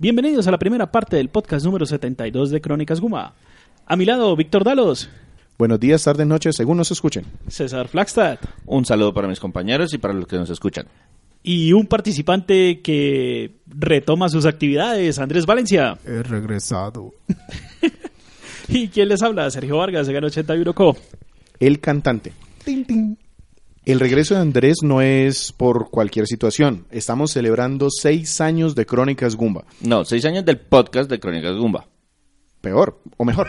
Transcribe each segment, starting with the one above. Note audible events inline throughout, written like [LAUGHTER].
Bienvenidos a la primera parte del podcast número 72 de Crónicas Guma. A mi lado, Víctor Dalos, Buenos días, tardes, noches, según nos escuchen. César Flagstad Un saludo para mis compañeros y para los que nos escuchan. y un participante que retoma sus actividades, Andrés Valencia. He regresado. [LAUGHS] ¿Y quién les habla? Sergio Vargas, de Gano 81 Co. El cantante. El regreso de Andrés no es por cualquier situación. Estamos celebrando seis años de Crónicas Gumba. No, seis años del podcast de Crónicas Gumba. Peor o mejor.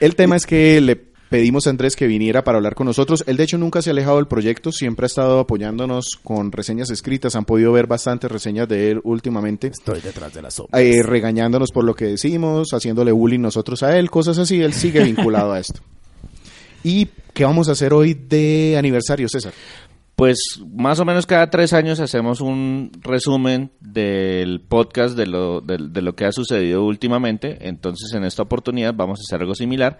El tema es que le pedimos a Andrés que viniera para hablar con nosotros. Él de hecho nunca se ha alejado del proyecto, siempre ha estado apoyándonos con reseñas escritas. Han podido ver bastantes reseñas de él últimamente. Estoy detrás de la sopa. eh, regañándonos por lo que decimos, haciéndole bullying nosotros a él, cosas así, él sigue vinculado a esto. [LAUGHS] ¿Y qué vamos a hacer hoy de aniversario, César? Pues más o menos cada tres años hacemos un resumen del podcast de lo, de, de lo que ha sucedido últimamente. Entonces en esta oportunidad vamos a hacer algo similar,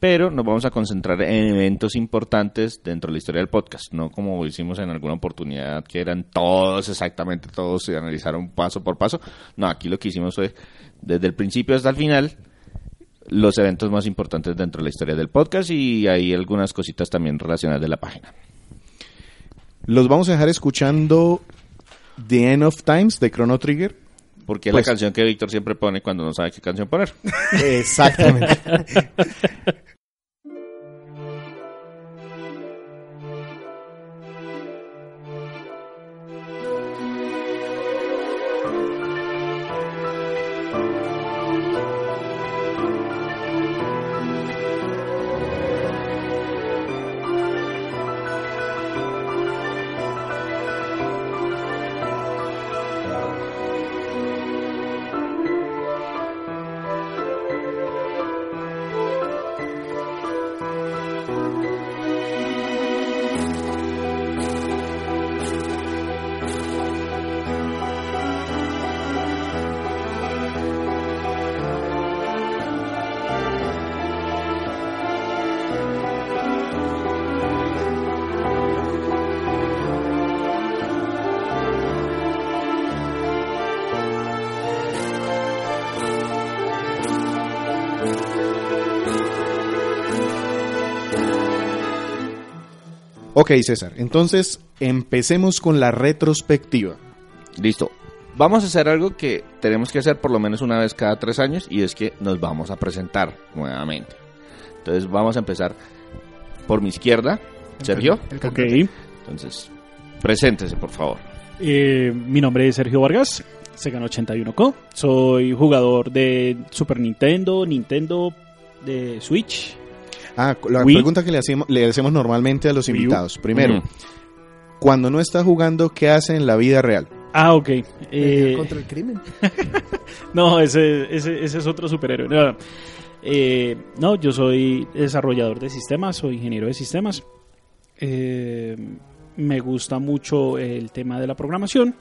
pero nos vamos a concentrar en eventos importantes dentro de la historia del podcast, no como hicimos en alguna oportunidad que eran todos exactamente todos y analizaron paso por paso. No, aquí lo que hicimos fue desde el principio hasta el final los eventos más importantes dentro de la historia del podcast y hay algunas cositas también relacionadas de la página. Los vamos a dejar escuchando The End of Times de Chrono Trigger. Porque es Pues- la canción que Víctor siempre pone cuando no sabe qué canción poner. Exactamente. [LAUGHS] ok, César. Entonces, empecemos con la retrospectiva. Listo. Vamos a hacer algo que tenemos que hacer por lo menos una vez cada tres años y es que nos vamos a presentar nuevamente. Entonces vamos a empezar por mi izquierda, Sergio. El Ok. Entonces, preséntese por favor. Eh, mi nombre es Sergio Vargas, Segan 81 Co. Soy jugador de Super Nintendo, Nintendo, de Switch. Ah, la Wii. pregunta que le hacemos, le hacemos normalmente a los Wii U. invitados. Primero, cuando no está jugando, ¿qué hace en la vida real? Ah, ok. Eh, contra el crimen. [LAUGHS] No, ese, ese, ese es otro superhéroe. No, Eh, no, yo soy desarrollador de sistemas, soy ingeniero de sistemas. Eh, me gusta mucho el tema de la programación,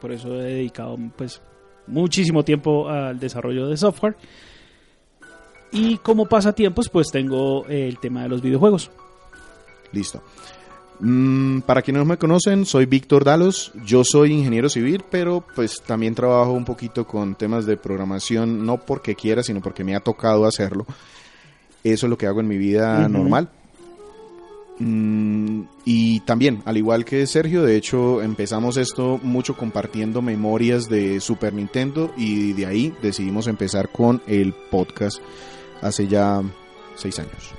por eso he dedicado pues muchísimo tiempo al desarrollo de software. Y como pasatiempos, pues tengo el tema de los videojuegos. Listo. Mm, para quienes no me conocen, soy Víctor Dalos. Yo soy ingeniero civil, pero pues también trabajo un poquito con temas de programación, no porque quiera, sino porque me ha tocado hacerlo. Eso es lo que hago en mi vida normal. Mm, y también, al igual que Sergio, de hecho empezamos esto mucho compartiendo memorias de Super Nintendo y de ahí decidimos empezar con el podcast hace ya seis años.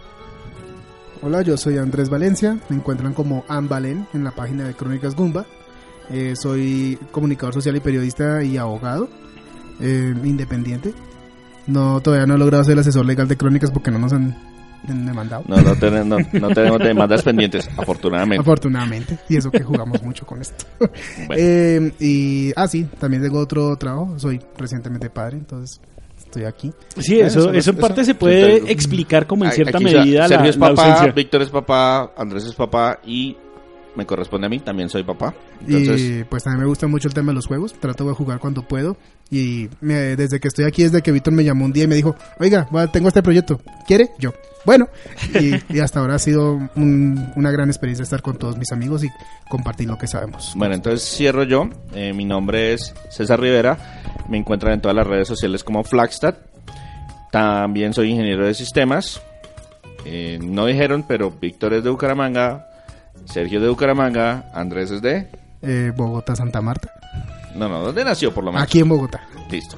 Hola, yo soy Andrés Valencia. Me encuentran como Ambalen en la página de Crónicas Gumba. Eh, soy comunicador social y periodista y abogado eh, independiente. No, todavía no he logrado ser el asesor legal de Crónicas porque no nos han, demandado. No, no, ten- no- no tenemos demandas pendientes, afortunadamente. Afortunadamente. Y eso que jugamos mucho con esto. Bueno, [LAUGHS] Eh, y, ah, sí, también tengo otro trabajo. Soy recientemente padre, entonces estoy aquí. Sí, eso, Eso, eso en eso- parte se puede explicar como en cierta medida la, Sergio es la papá, ausencia. Víctor es papá, Andrés es papá y me corresponde a mí, también soy papá. Entonces, Y pues también me gusta mucho el tema de los juegos. Trato de jugar cuando puedo. Y me- desde que estoy aquí, desde que Víctor me llamó un día y me dijo, oiga, tengo este proyecto. ¿Quiere? Yo. Bueno. [LAUGHS] Y, y hasta ahora ha sido un- una gran experiencia estar con todos mis amigos y compartir lo que sabemos. Bueno, entonces cierro yo. Eh, mi nombre es César Rivera. Me encuentran en todas las redes sociales como Flagstad. También soy ingeniero de sistemas. Eh, no dijeron, pero Víctor es de Bucaramanga, Sergio de Bucaramanga, Andrés es de... Eh, Bogotá, Santa Marta. No, no, ¿dónde nació por lo menos? Aquí en Bogotá. Listo.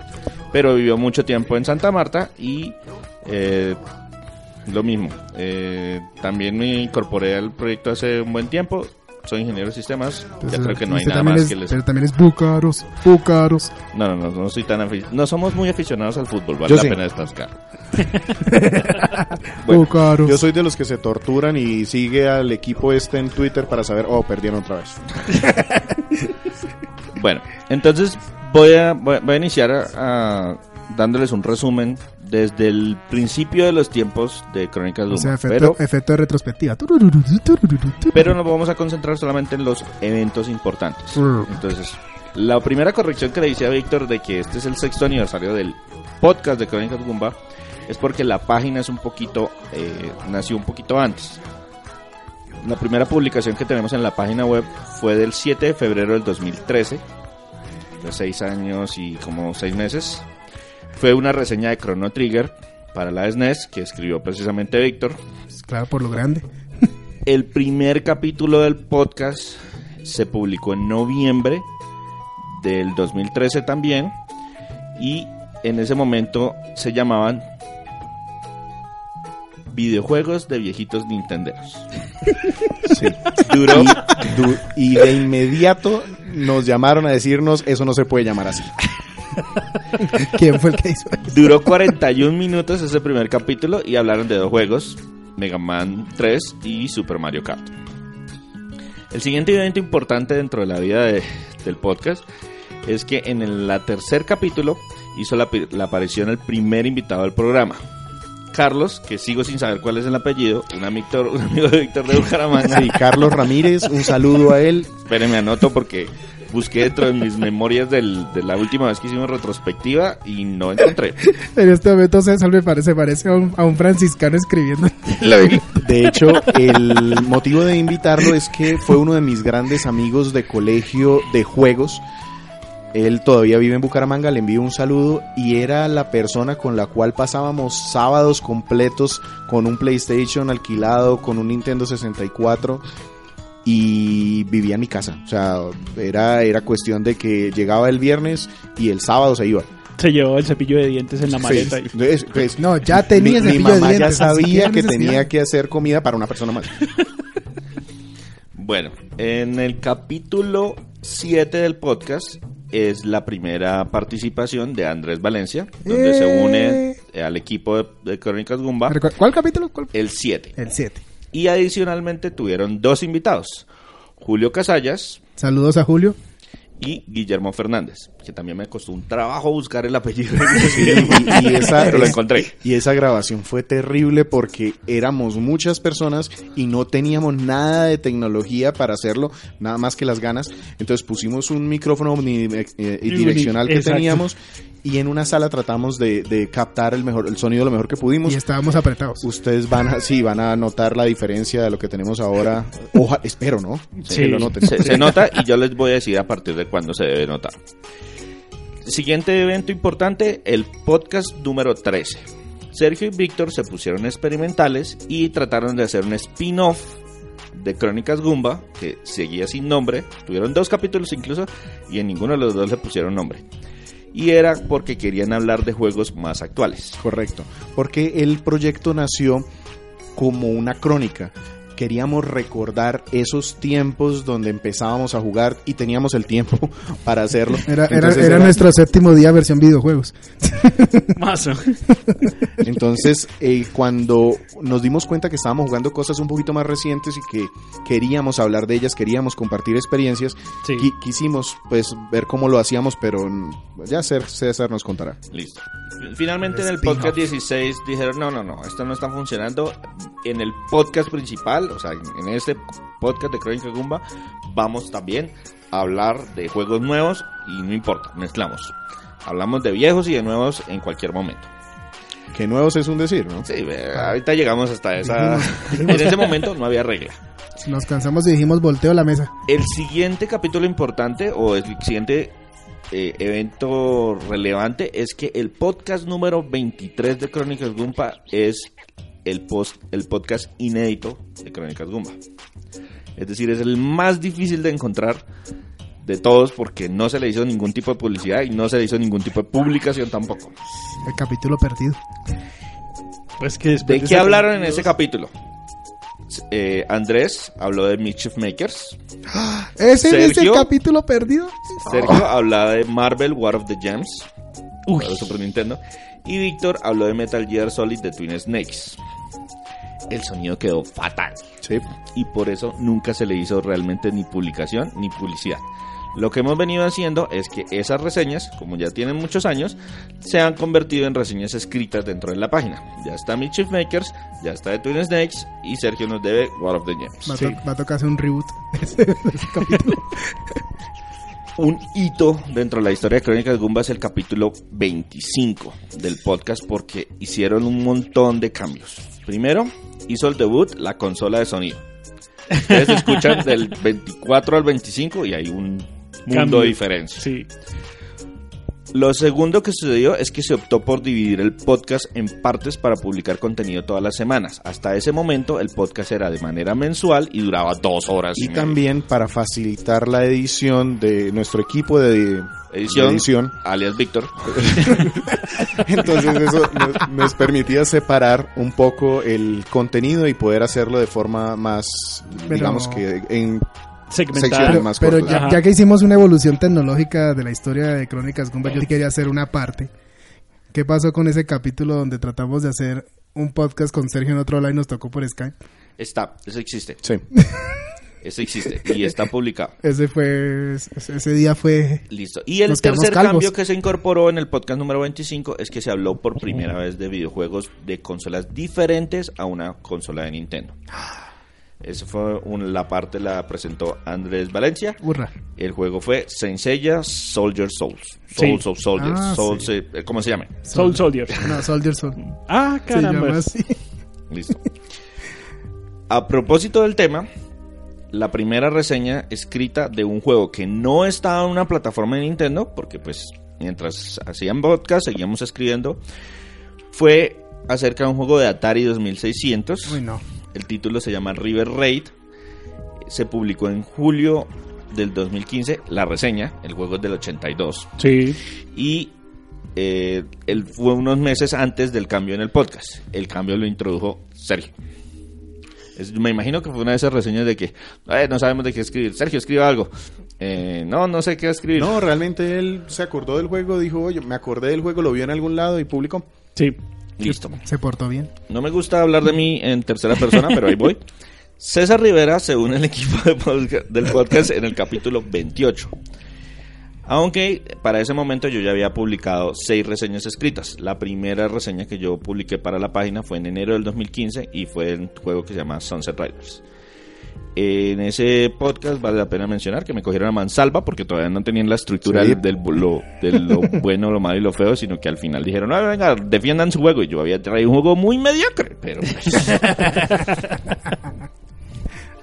Pero vivió mucho tiempo en Santa Marta y eh, lo mismo. Eh, también me incorporé al proyecto hace un buen tiempo. Soy ingeniero de sistemas. ya creo que no hay nada también más es- que les... Pero también es Búcaros, Búcaros. No, no, no, no soy tan aficionado. No somos muy aficionados al fútbol, vale Yo la sí. pena destacar. [LAUGHS] Bueno, Búcaros. Yo soy de los que se torturan y sigue al equipo este en Twitter para saber, oh, perdieron otra vez. [LAUGHS] Bueno, entonces voy a, voy a- voy a iniciar a- a dándoles un resumen desde el principio de los tiempos de Crónicas O sea, Luma. efecto, Pero, efecto de retrospectiva. pero nos vamos a concentrar solamente en los eventos importantes. Entonces, la primera corrección que le hice a Víctor de que este es el sexto aniversario del podcast de Crónicas Gumba es porque la página es un poquito, eh, nació un poquito antes. La primera publicación que tenemos en la página web fue del 7 de febrero del 2013, de 6 años y como 6 meses. Fue una reseña de Chrono Trigger para la SNES que escribió precisamente Víctor. Pues Claro, por lo grande. [LAUGHS] El primer capítulo del podcast se publicó en noviembre del 2013 también y en ese momento se llamaban videojuegos de viejitos nintenderos. [LAUGHS] Sí. [LAUGHS] Duró, Y, du- y de inmediato nos llamaron a decirnos, eso no se puede llamar así. [LAUGHS] ¿Quién fue el que hizo eso? duró 41 minutos ese primer capítulo y hablaron de dos juegos, Mega Man 3 y Super Mario Kart. El siguiente evento importante dentro de la vida de- del podcast es que en el la tercer capítulo hizo la, aparición el primer invitado del programa. Carlos, que sigo sin saber cuál es el apellido, un, amictor- un amigo de Víctor de [LAUGHS] Bucaramanga. Sí, Carlos Ramírez, un saludo a él. Espérenme, anoto porque busqué dentro de mis memorias del- de la última vez que hicimos retrospectiva y no encontré. [LAUGHS] En este momento César me parece, parece a un, a un franciscano escribiendo. [LAUGHS] De hecho, el motivo de invitarlo es que fue uno de mis grandes amigos de colegio de juegos. Él todavía vive en Bucaramanga, le envío un saludo y era la persona con la cual pasábamos sábados completos con un PlayStation alquilado, con un Nintendo 64 y vivía en mi casa. O sea, era, era cuestión de que llegaba el viernes y el sábado se iba. Se llevó el cepillo de dientes en la maleta. y- Sí, es- pues, No, ya tenía mi, mi cepillo de mamá ya dientes, sabía que tenía que hacer comida para una persona más. [LAUGHS] Bueno, en el capítulo 7 del podcast es la primera participación de Andrés Valencia, donde se Eh. une al equipo de, de Crónicas Gumba, ¿Cuál capítulo? ¿Cuál? el 7. El 7. Y adicionalmente tuvieron dos invitados, Julio Casallas Saludos a Julio. y Guillermo Fernández, que también me costó un trabajo buscar el apellido. [LAUGHS] y, y [LAUGHS] esa, Pero lo encontré. y esa grabación fue terrible porque éramos muchas personas y no teníamos nada de tecnología para hacerlo, nada más que las ganas. Entonces pusimos un micrófono omni- eh, y direccional que Exacto. teníamos y en una sala tratamos de, de captar el mejor el sonido lo mejor que pudimos. Y estábamos apretados. Ustedes van a, sí, van a notar la diferencia de lo que tenemos ahora. Oja, espero, ¿no? Sí. Que lo noten. Se, se nota y yo les voy a decir a partir de cuándo se debe notar. Siguiente evento importante, el podcast número 13. Sergio y Víctor se pusieron experimentales y trataron de hacer un spin-off de Crónicas Gumba, que seguía sin nombre. Tuvieron dos capítulos incluso y en ninguno de los dos le pusieron nombre. Y era porque querían hablar de juegos más actuales. Correcto, porque el proyecto nació como una crónica. Queríamos recordar esos tiempos donde empezábamos a jugar y teníamos el tiempo [LAUGHS] para hacerlo. Era, era, Entonces era nuestro séptimo día versión videojuegos. [LAUGHS] Mazo. Entonces, eh, cuando nos dimos cuenta que estábamos jugando cosas un poquito más recientes y que queríamos hablar de ellas, queríamos compartir experiencias, Sí. qui- quisimos pues ver cómo lo hacíamos, pero mm, ya César César nos contará. Listo. Finalmente en el podcast 16 dijeron, no, no, no, esto no está funcionando. En el podcast principal, o sea, en este podcast de Crónica Gumba, vamos también a hablar de juegos nuevos y no importa, mezclamos. Hablamos de viejos y de nuevos en cualquier momento. Que nuevos es un decir, ¿no? Sí, ahorita llegamos hasta esa... [LAUGHS] En ese momento no había regla. Nos cansamos y dijimos volteo la mesa. El siguiente capítulo importante o el siguiente eh, evento relevante es que el podcast número 23 de Crónicas Gumba es el, post, el podcast inédito de Crónicas Gumba. Es decir, es el más difícil de encontrar de todos porque no se le hizo ningún tipo de publicidad y no se le hizo ningún tipo de publicación tampoco. El capítulo perdido. Pues que ¿De qué hablaron en ese capítulo? Eh, Andrés habló de Mischief Makers. [GASPS] ¿Ese es el capítulo perdido? Sergio hablaba de Marvel War of the Gems Uy. para Super Nintendo. Y Víctor habló de Metal Gear Solid de Twin Snakes. El sonido quedó fatal. Sí. Y por eso nunca se le hizo realmente ni publicación ni publicidad. Lo que hemos venido haciendo es que esas reseñas, como ya tienen muchos años, se han convertido en reseñas escritas dentro de la página. Ya está Mischief Makers, ya está de Twin Snakes y Sergio nos debe War of the Gems. Va, a Sí. va a tocar hacer un reboot de [LAUGHS] ese, de ese [LAUGHS] capítulo. Un hito dentro de la historia de Crónicas de Gumba es el capítulo 25 del podcast porque hicieron un montón de cambios. Primero, hizo el debut la consola de sonido. Ustedes [LAUGHS] escuchan del 24 al 25 y hay un mundo Cambio. de diferencia. Sí. Lo segundo que sucedió es que se optó por dividir el podcast en partes para publicar contenido todas las semanas. Hasta ese momento el podcast era de manera mensual y duraba dos horas. Y también para facilitar la edición de nuestro equipo de edición, de edición. alias Víctor. [LAUGHS] Entonces eso nos, nos permitía separar un poco el contenido y poder hacerlo de forma más, Pero- digamos que en Segmentar. Pero, más pero ya, ya que hicimos una evolución tecnológica de la historia de Crónicas Gumba, yo quería hacer una parte. ¿Qué pasó con ese capítulo donde tratamos de hacer un podcast con Sergio en otro lado y nos tocó por Skype? Está, eso existe. sí. [LAUGHS] Eso existe y está publicado. Ese fue, ese día fue Listo. Y el tercer cambio que se incorporó en el podcast número 25 es que se habló por primera vez de videojuegos de consolas diferentes a una consola de Nintendo. Esa fue un- la parte la presentó Andrés Valencia. hurra. El juego fue Saint Seiya Soldier Souls. Sí. Souls of Soldiers. Ah, Souls, sí. eh, ¿Cómo se llama? Soul Soldier. No, Soldier Soul. [LAUGHS] Ah, caramba. Listo. A propósito del tema, la primera reseña escrita de un juego que no estaba en una plataforma de Nintendo, porque pues mientras hacían podcast seguíamos escribiendo, fue acerca de un juego de Atari 2600. Uy, no. El título se llama River Raid. Se publicó en julio del 2015 la reseña, el juego es del 82 Sí. y eh, él fue unos meses antes del cambio en el podcast. El cambio lo introdujo Sergio. Es- me imagino que fue una de esas reseñas de que "Eh, no sabemos de qué escribir. Sergio, escriba algo. Eh, no, no sé qué escribir. No, realmente él se acordó del juego, dijo, oye, me acordé del juego, lo vio en algún lado y publicó. Sí. Listo. Se portó bien. No me gusta hablar de mí en tercera persona, pero ahí voy. [LAUGHS] César Rivera se une al equipo de del podcast en el capítulo 28. Aunque para ese momento yo ya había publicado seis reseñas escritas. La primera reseña que yo publiqué para la página fue en enero del 2015 y fue un juego que se llama Sunset Riders. En ese podcast vale la pena mencionar que me cogieron a mansalva porque todavía no tenían la estructura Sí. del, del- lo, de [LAUGHS] lo bueno, lo malo y lo feo, sino que al final dijeron, "Ah, venga, defiendan su juego. Y yo había traído un juego muy mediocre, pero pues, [LAUGHS]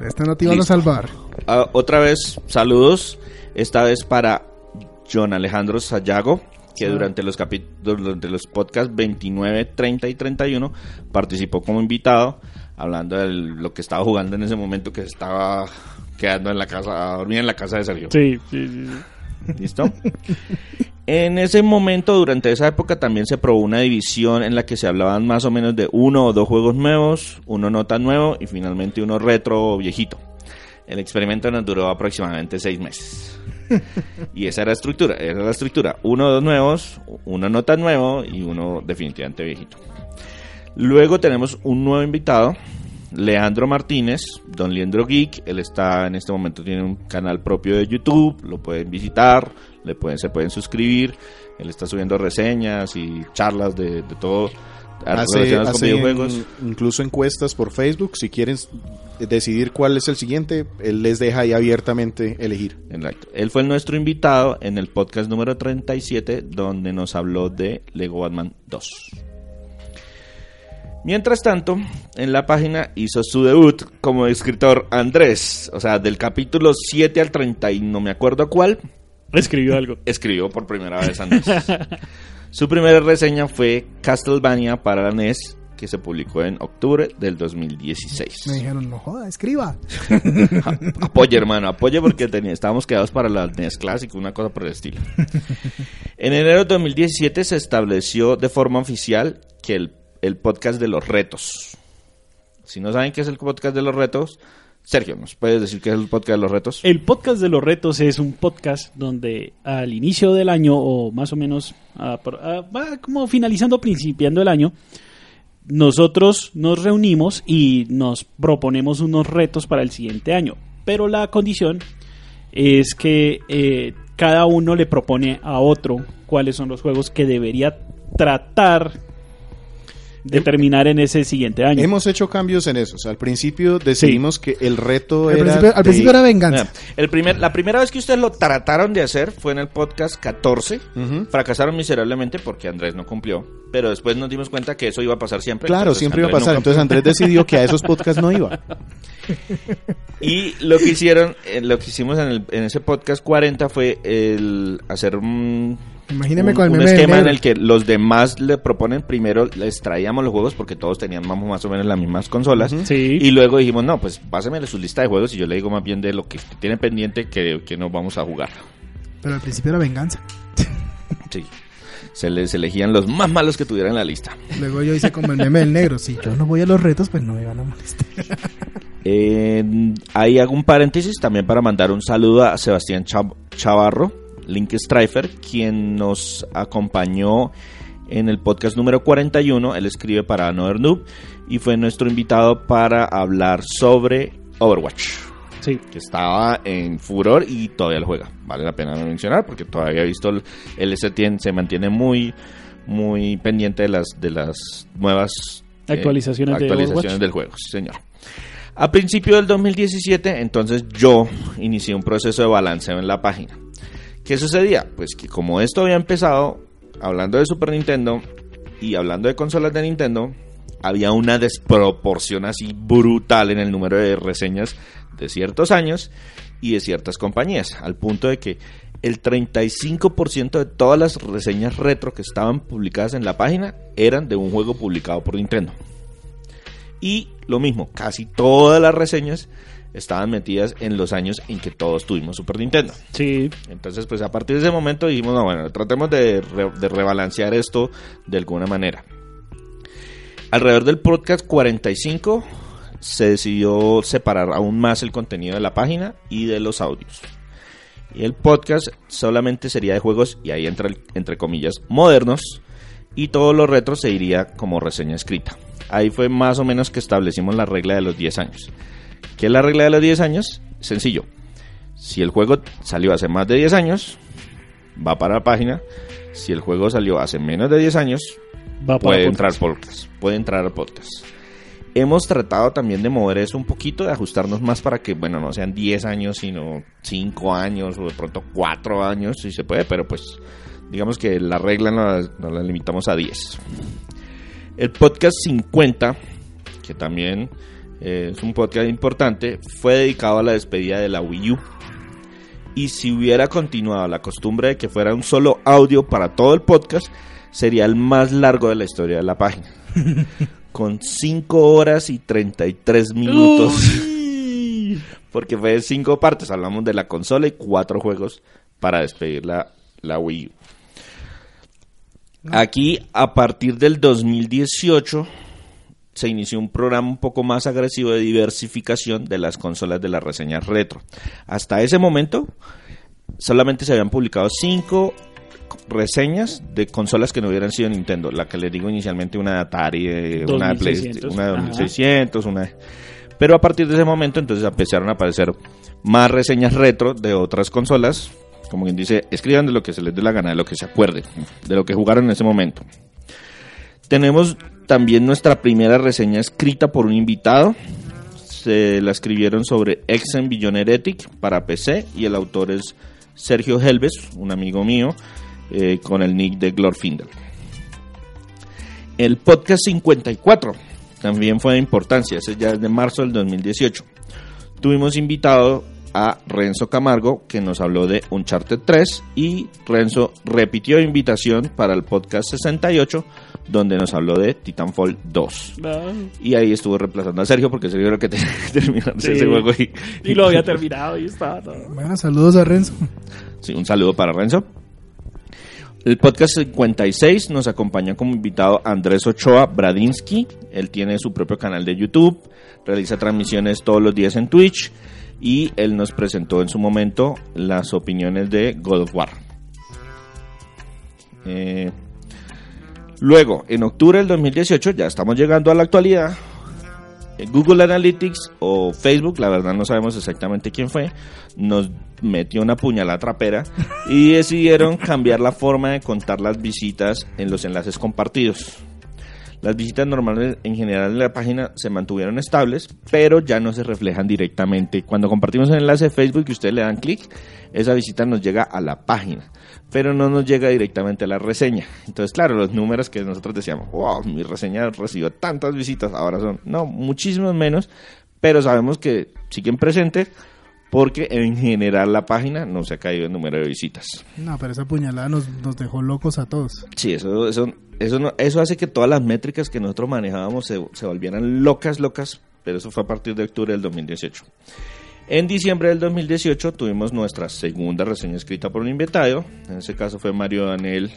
Esta no te iban a salvar. Ah, otra vez, saludos. Esta vez para John Alejandro Sayago, que durante los capi- durante los podcasts 29, 30 y 31 participó como invitado, hablando de lo que estaba jugando en ese momento, que estaba quedando en la casa, a dormir en la casa de Sergio. Sí, sí, sí. sí. ¿Listo? En ese momento, durante esa época, también se probó una división en la que se hablaban más o menos de uno o dos juegos nuevos, uno no tan nuevo y finalmente uno retro o viejito. El experimento nos duró aproximadamente seis meses. Y esa era la estructura, era la estructura. Uno o dos nuevos, uno no tan nuevo y uno definitivamente viejito. Luego tenemos un nuevo invitado, Leandro Martínez, Don Leandro Geek. Él está en este momento, tiene un canal propio de YouTube, lo pueden visitar, le pueden, se pueden suscribir. Él está subiendo reseñas y charlas de, de todo Hace, hace videojuegos. incluso encuestas por Facebook. Si quieren decidir cuál es el siguiente, él les deja ahí abiertamente elegir. Exacto. Él fue nuestro invitado en el podcast número 37 donde nos habló de Lego Batman 2. Mientras tanto, en la página hizo su debut como escritor Andrés, o sea, del capítulo 7 al 30 y no me acuerdo cuál, Escribió algo. escribió por primera vez Andrés. [LAUGHS] Su primera reseña fue Castlevania para la NES, que se publicó en octubre del 2016. Me dijeron, no joda, escriba. [LAUGHS] Apoye, hermano, apoye porque tenía, estábamos quedados para la NES Classic, una cosa por el estilo. [LAUGHS] En enero de 2017 se estableció de forma oficial que el, el podcast de los retos. Si no saben qué es el podcast de los retos, Sergio, ¿nos puedes decir qué es el podcast de los retos? El podcast de los retos es un podcast donde al inicio del año, o más o menos a a- como finalizando, principiando el año, nosotros nos reunimos y nos proponemos unos retos para el siguiente año. Pero la condición es que eh, cada uno le propone a otro cuáles son los juegos que debería tratar de Hem- terminar en ese siguiente año. Hemos hecho cambios en eso. O sea, al principio decidimos que el reto Al era. principio, al de- principio era venganza. Mira, el primer, la primera vez que ustedes lo trataron de hacer fue en el podcast 14. Ujú. Fracasaron miserablemente porque Andrés no cumplió. Pero después nos dimos cuenta que eso iba a pasar siempre. Claro, entonces siempre iba a pasar. no Entonces Andrés decidió que a esos podcasts no iba. [LAUGHS] Y lo que hicieron, eh, lo que hicimos en, el- en ese podcast 40 fue el hacer un, Imagíneme un- con el un meme del esquema en el que los demás le proponen primero, les traíamos los juegos porque todos tenían más, más o menos las mismas consolas. Sí. Y luego dijimos, no, pues pásenme su lista de juegos y yo le digo más bien de lo que tiene pendiente que, que no vamos a jugar. Pero al principio era venganza. Sí. Se les elegían los más malos que tuvieran en la lista. Luego yo hice como el meme del negro. Si yo no voy a los retos, pues no me van a molestar. Eh, ahí hago un paréntesis también para mandar un saludo a Sebastián Chav- Chavarro, Link Strifer, quien nos acompañó en el podcast número 41. Él escribe para Another Noob y fue nuestro invitado para hablar sobre Overwatch, Sí. que estaba en furor y todavía lo juega. Vale la pena mencionar porque todavía he visto el- él se, tiene- se mantiene muy muy pendiente de las de las nuevas eh, Actualizaciones de del juego, sí, señor. A principio del 2017, entonces yo inicié un proceso de balanceo en la página. ¿Qué sucedía? Pues que como esto había empezado hablando de Super Nintendo y hablando de consolas de Nintendo, había una desproporción así brutal en el número de reseñas de ciertos años y de ciertas compañías, al punto de que el 35% de todas las reseñas retro que estaban publicadas en la página eran de un juego publicado por Nintendo. Y lo mismo, casi todas las reseñas estaban metidas en los años en que todos tuvimos Super Nintendo. Sí. Entonces, pues a partir de ese momento dijimos, no, bueno, tratemos de, re- de rebalancear esto de alguna manera. Alrededor del podcast 45 se decidió separar aún más el contenido de la página y de los audios. Y el podcast solamente sería de juegos, y ahí entra entre comillas, modernos, y todo lo retro se iría como reseña escrita. Ahí fue más o menos que establecimos la regla de los 10 años. ¿Qué es la regla de los 10 años? Sencillo. Si el juego salió hace más de 10 años, va para la página. Si el juego salió hace menos de 10 años, Va para puede podcast. entrar podcast. Puede entrar al podcast. Hemos tratado también de mover eso un poquito, de ajustarnos más para que, bueno, no sean 10 años, sino 5 años o de pronto 4 años, si se puede, pero pues digamos que la regla nos la, nos la limitamos a 10. El podcast 50, que también eh, es un podcast importante, fue dedicado a la despedida de la Wii U. Y si hubiera continuado la costumbre de que fuera un solo audio para todo el podcast, sería el más largo de la historia de la página. [LAUGHS] Con 5 horas y 33 minutos. Uy. Porque fue de 5 partes. Hablamos de la consola y 4 juegos para despedir la, la Wii U. Aquí, a partir del 2018, se inició un programa un poco más agresivo de diversificación de las consolas de las reseñas retro. Hasta ese momento, solamente se habían publicado 5 reseñas de consolas que no hubieran sido Nintendo. La que les digo inicialmente, una de Atari, eh, una de 2600, PlayStation, una de ajá. 2600, una de- Pero a partir de ese momento, entonces empezaron a aparecer más reseñas retro de otras consolas Como quien dice, escriban de lo que se les dé la gana, de lo que se acuerden, de lo que jugaron en ese momento. Tenemos también nuestra primera reseña escrita por un invitado. Se la escribieron sobre Exen Billion Heretic para PC y el autor es Sergio Helves, un amigo mío, eh, con el nick de Glorfindel. El podcast 54 también fue de importancia, ese ya es de marzo del 2018. Tuvimos invitado a Renzo Camargo, que nos habló de Uncharted 3, y Renzo repitió invitación para el podcast 68, donde nos habló de Titanfall 2. Ah, Y ahí estuvo reemplazando a Sergio, porque Sergio era el que [LAUGHS] tenía que terminar Sí. ese juego. Y, Y lo había terminado y estaba todo. Bueno, saludos a Renzo. Sí, un saludo para Renzo. El podcast 56 nos acompaña como invitado Andrés Ochoa Bradinsky. Él tiene su propio canal de YouTube, realiza transmisiones todos los días en Twitch y él nos presentó en su momento las opiniones de God of War. Eh, luego, en octubre del 2018, ya estamos llegando a la actualidad, eh, Google Analytics o Facebook, la verdad no sabemos exactamente quién fue, nos metió una puñalada trapera y decidieron cambiar la forma de contar las visitas en los enlaces compartidos. Las visitas normales en general en la página se mantuvieron estables, pero ya no se reflejan directamente. Cuando compartimos el enlace de Facebook y ustedes le dan clic, esa visita nos llega a la página, pero no nos llega directamente a la reseña. Entonces, claro, los números que nosotros decíamos, wow, mi reseña recibió tantas visitas, ahora son, no, muchísimos menos, pero sabemos que siguen presentes porque en general la página no se ha caído el número de visitas. No, pero esa puñalada nos, nos dejó locos a todos. Sí, eso, eso, eso, no- eso hace que todas las métricas que nosotros manejábamos se, se volvieran locas, locas, pero eso fue a partir de octubre del 2018. En diciembre del 2018 tuvimos nuestra segunda reseña escrita por un invitado, en ese caso fue Mario Daniel,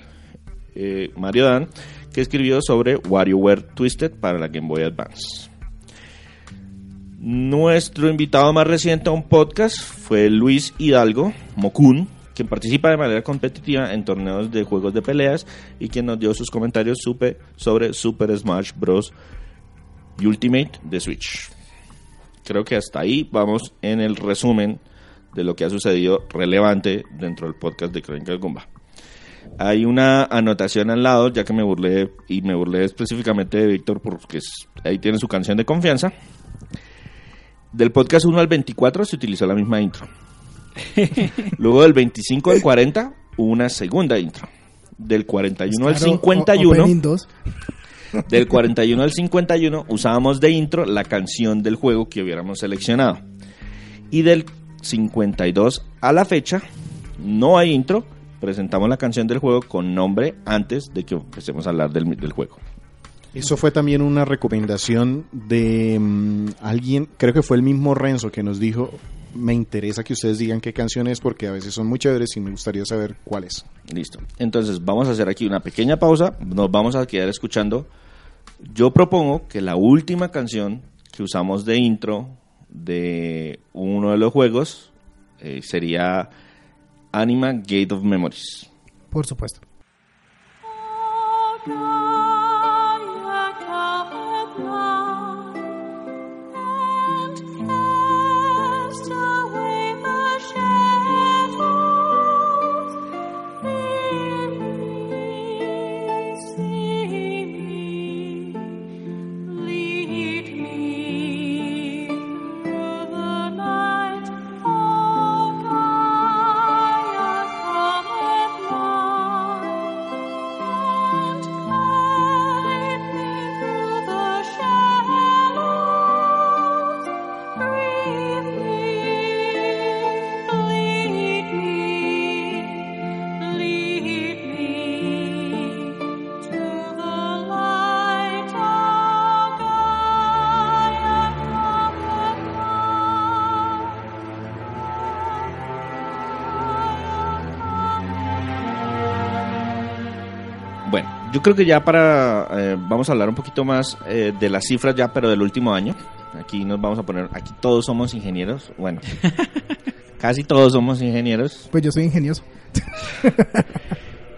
eh, Mario Dan, que escribió sobre WarioWare Twisted para la Game Boy Advance. Nuestro invitado más reciente a un podcast fue Luis Hidalgo, Mokun, quien participa de manera competitiva en torneos de juegos de peleas y quien nos dio sus comentarios sobre Super Smash Bros. Ultimate de Switch. Creo que hasta ahí vamos en el resumen de lo que ha sucedido relevante dentro del podcast de Crónicas Gumba. Hay una anotación al lado, ya que me burlé y me burlé específicamente de Víctor porque ahí tiene su canción de confianza. Del podcast 1 al 24 se utilizó la misma intro. [LAUGHS] Luego del 25 al 40 hubo una segunda intro. Del 41 al Claro, o- 51 Opening 2. del 41 al 51 usábamos de intro la canción del juego que hubiéramos seleccionado. Y del 52 a la fecha no hay intro, presentamos la canción del juego con nombre antes de que empecemos a hablar del, del juego. Eso fue también una recomendación de mm, alguien, creo que fue el mismo Renzo que nos dijo, me interesa que ustedes digan qué canción es porque a veces son muy chéveres y me gustaría saber cuál es. Listo. Entonces vamos a hacer aquí una pequeña pausa, nos vamos a quedar escuchando. Yo propongo que la última canción que usamos de intro de uno de los juegos eh, sería Anima Gate of Memories. Por supuesto. Yo creo que ya para... eh, vamos a hablar un poquito más eh, de las cifras ya, pero del último año. Aquí nos vamos a poner... Aquí todos somos ingenieros. Bueno, [LAUGHS] casi todos somos ingenieros. Pues yo soy ingenioso.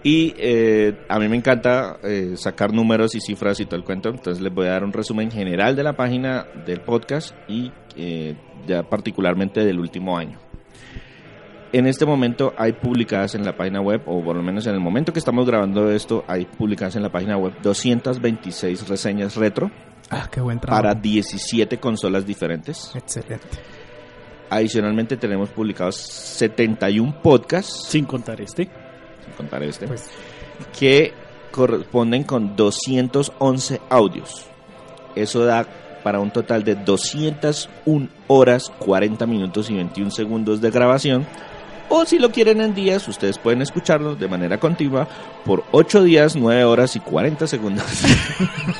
Y eh, a mí me encanta eh, sacar números y cifras y todo el cuento. Entonces les voy a dar un resumen general de la página del podcast y eh, ya particularmente del último año. En este momento hay publicadas en la página web, o por lo menos en el momento que estamos grabando esto, hay publicadas en la página web 226 reseñas retro Ah, qué buen trabajo. para 17 consolas diferentes. Excelente. Adicionalmente tenemos publicados 71 podcasts, Sin contar este. sin contar este, Pues, que corresponden con 211 audios. Eso da para un total de 201 horas, 40 minutos y 21 segundos de grabación. O si lo quieren en días, ustedes pueden escucharlo de manera continua por 8 días, 9 horas y 40 segundos.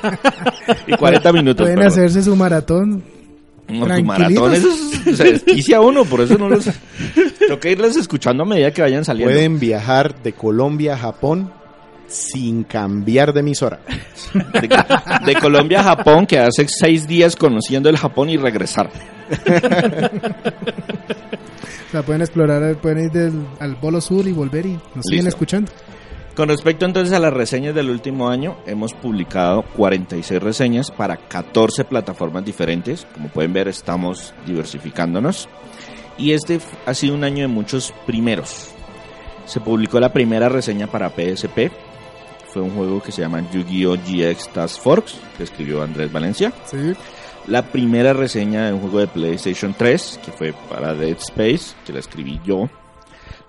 [LAUGHS] y 40 minutos. pueden perdón. hacerse su maratón. No, su maratón eso se desquicia uno, por eso no los... [LAUGHS] Tengo que irles escuchando a medida que vayan saliendo. Pueden viajar de Colombia a Japón sin cambiar de emisora. De, de Colombia a Japón, que hace seis días conociendo el Japón y regresar. [LAUGHS] O sea, pueden explorar, pueden ir del, al Polo Sur y volver y nos siguen escuchando. Con respecto entonces a las reseñas del último año, hemos publicado 46 reseñas para 14 plataformas diferentes. Como pueden ver, estamos diversificándonos. Y este ha sido un año de muchos primeros. Se publicó la primera reseña para PSP. Fue un juego que se llama Yu-Gi-Oh! GX Task Force, que escribió Andrés Valencia. Sí. La primera reseña de un juego de PlayStation 3, que fue para Dead Space, que la escribí yo.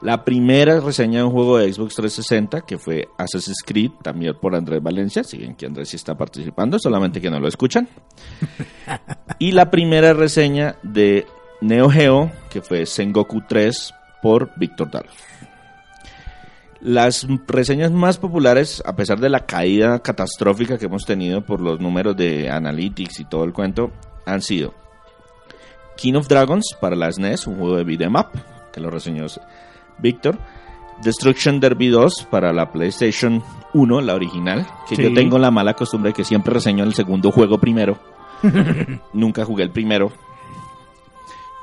La primera reseña de un juego de Xbox 360, que fue Assassin's Creed, también por Andrés Valencia. Si ven que Andrés sí está participando, solamente que no lo escuchan. [LAUGHS] y la primera reseña de Neo Geo, que fue Sengoku 3 por Víctor Dalos. Las reseñas más populares, a pesar de la caída catastrófica que hemos tenido por los números de Analytics y todo el cuento, han sido King of Dragons para la SNES, un juego de beat'em up, que lo reseñó Víctor. Destruction Derby 2 para la PlayStation 1, la original, que Sí. yo tengo la mala costumbre de que siempre reseño el segundo juego primero. [LAUGHS] Nunca jugué el primero.